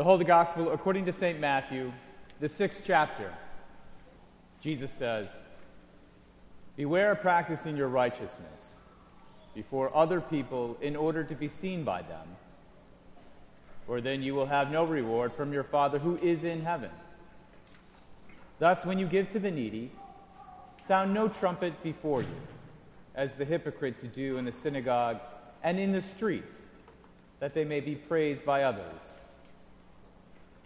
The Holy Gospel according to St. Matthew, the sixth chapter. Jesus says, Beware of practicing your righteousness before other people in order to be seen by them, for then you will have no reward from your Father who is in heaven. Thus, when you give to the needy, sound no trumpet before you, as the hypocrites do in the synagogues and in the streets, that they may be praised by others.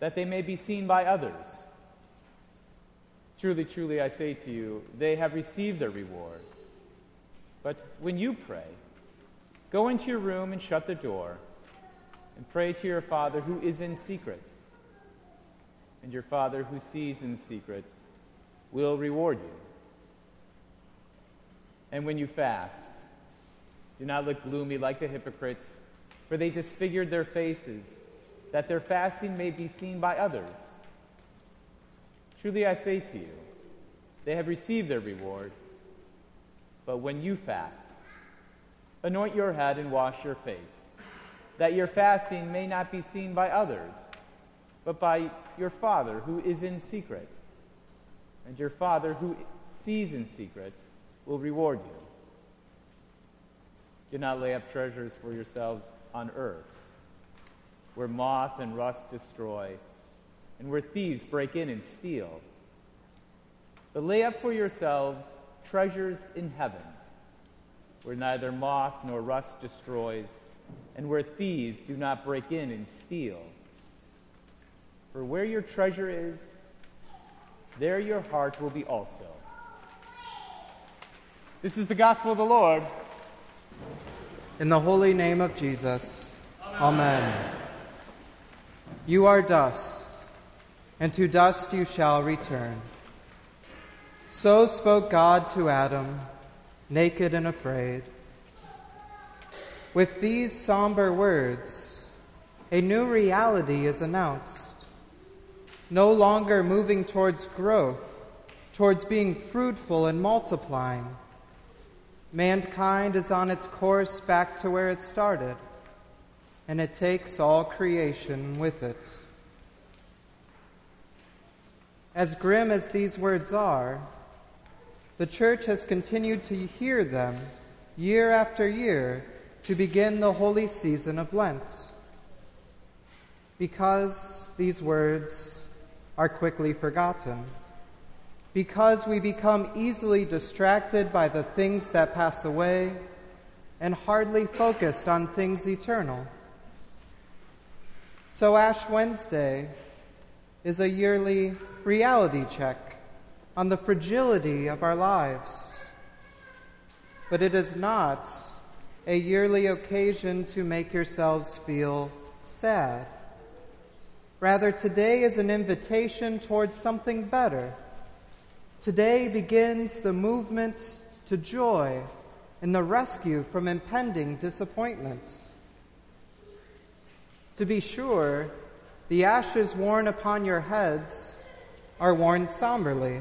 that they may be seen by others. Truly, truly, I say to you, they have received their reward. But when you pray, go into your room and shut the door, and pray to your Father who is in secret. And your Father who sees in secret will reward you. And when you fast, do not look gloomy like the hypocrites, for they disfigured their faces, that their fasting may be seen by others. Truly I say to you, they have received their reward. But when you fast, anoint your head and wash your face, that your fasting may not be seen by others, but by your Father who is in secret. And your Father who sees in secret will reward you. Do not lay up treasures for yourselves on earth, where moth and rust destroy, and where thieves break in and steal. But lay up for yourselves treasures in heaven, where neither moth nor rust destroys, and where thieves do not break in and steal. For where your treasure is, there your heart will be also. This is the gospel of the Lord. In the holy name of Jesus, Amen. Amen. You are dust, and to dust you shall return. So spoke God to Adam, naked and afraid. With these somber words, a new reality is announced. No longer moving towards growth, towards being fruitful and multiplying Mankind is on its course back to where it started, and it takes all creation with it. As grim as these words are, the Church has continued to hear them year after year to begin the holy season of Lent. Because these words are quickly forgotten because we become easily distracted by the things that pass away and hardly focused on things eternal. So, Ash Wednesday is a yearly reality check on the fragility of our lives. But it is not a yearly occasion to make yourselves feel sad. Rather, today is an invitation towards something better Today begins the movement to joy and the rescue from impending disappointment. To be sure, the ashes worn upon your heads are worn somberly.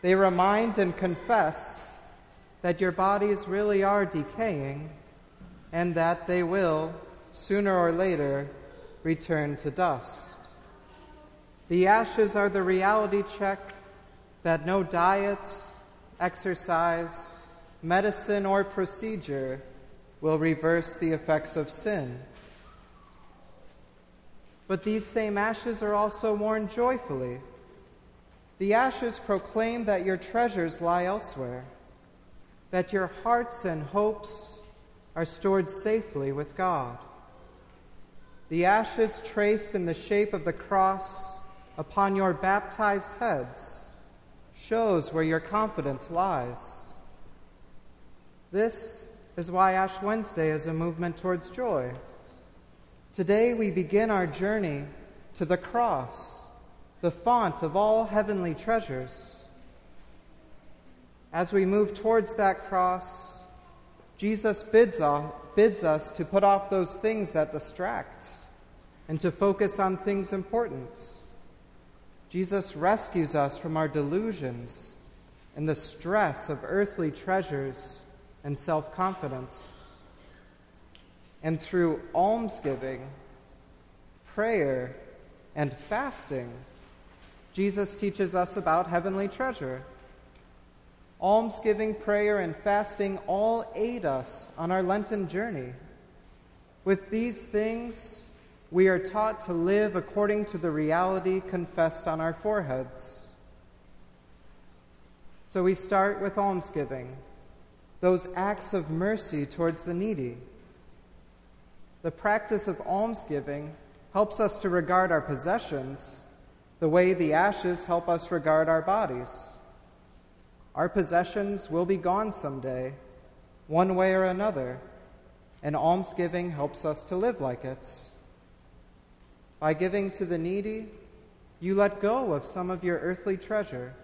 They remind and confess that your bodies really are decaying and that they will, sooner or later, return to dust. The ashes are the reality check that no diet, exercise, medicine, or procedure will reverse the effects of sin. But these same ashes are also worn joyfully. The ashes proclaim that your treasures lie elsewhere, that your hearts and hopes are stored safely with God. The ashes traced in the shape of the cross upon your baptized heads shows where your confidence lies. This is why Ash Wednesday is a movement towards joy. Today we begin our journey to the cross, the font of all heavenly treasures. As we move towards that cross, Jesus bids, off, bids us to put off those things that distract and to focus on things important. Jesus rescues us from our delusions and the stress of earthly treasures and self confidence. And through almsgiving, prayer, and fasting, Jesus teaches us about heavenly treasure. Almsgiving, prayer, and fasting all aid us on our Lenten journey. With these things, we are taught to live according to the reality confessed on our foreheads. So we start with almsgiving, those acts of mercy towards the needy. The practice of almsgiving helps us to regard our possessions the way the ashes help us regard our bodies. Our possessions will be gone someday, one way or another, and almsgiving helps us to live like it. By giving to the needy, you let go of some of your earthly treasure.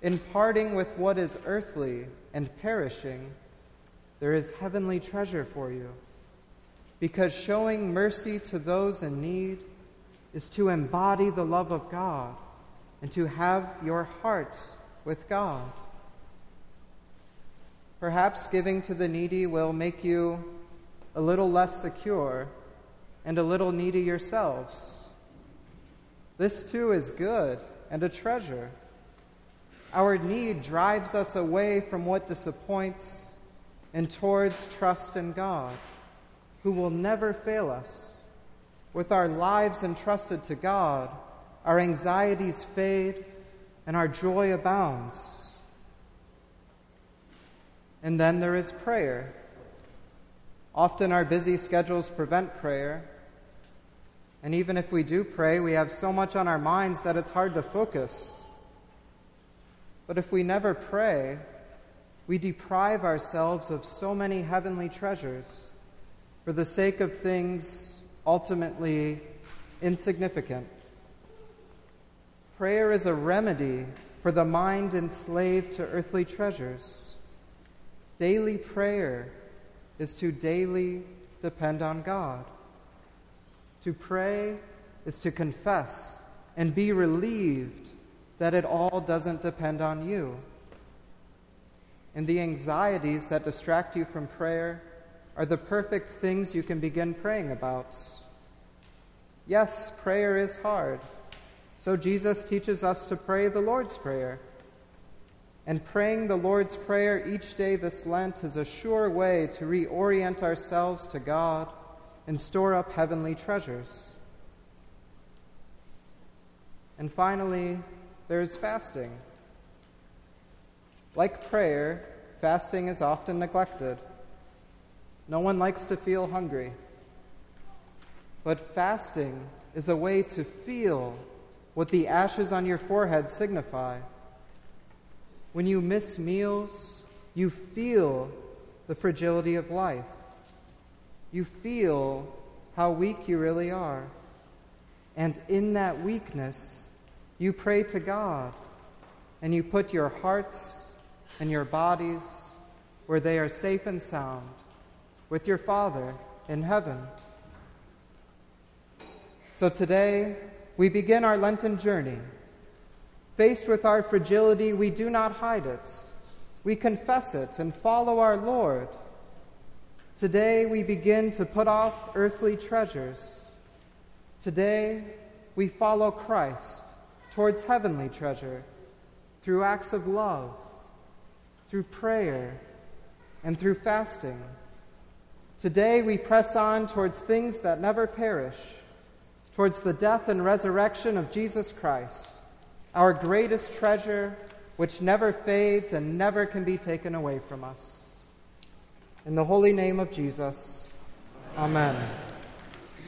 In parting with what is earthly and perishing, there is heavenly treasure for you. Because showing mercy to those in need is to embody the love of God and to have your heart with God. Perhaps giving to the needy will make you a little less secure and a little needy yourselves. This too is good and a treasure. Our need drives us away from what disappoints and towards trust in God, who will never fail us. With our lives entrusted to God, our anxieties fade and our joy abounds. And then there is prayer. Often our busy schedules prevent prayer, and even if we do pray, we have so much on our minds that it's hard to focus. But if we never pray, we deprive ourselves of so many heavenly treasures for the sake of things ultimately insignificant. Prayer is a remedy for the mind enslaved to earthly treasures. Daily prayer is to daily depend on God. To pray is to confess and be relieved that it all doesn't depend on you. And the anxieties that distract you from prayer are the perfect things you can begin praying about. Yes, prayer is hard. So Jesus teaches us to pray the Lord's Prayer. And praying the Lord's Prayer each day this Lent is a sure way to reorient ourselves to God and store up heavenly treasures. And finally, there's fasting. Like prayer, fasting is often neglected. No one likes to feel hungry. But fasting is a way to feel what the ashes on your forehead signify. When you miss meals, you feel the fragility of life you feel how weak you really are. And in that weakness, you pray to God and you put your hearts and your bodies where they are safe and sound with your Father in heaven. So today, we begin our Lenten journey. Faced with our fragility, we do not hide it. We confess it and follow our Lord Today we begin to put off earthly treasures. Today we follow Christ towards heavenly treasure through acts of love, through prayer, and through fasting. Today we press on towards things that never perish, towards the death and resurrection of Jesus Christ, our greatest treasure, which never fades and never can be taken away from us. In the holy name of Jesus, amen.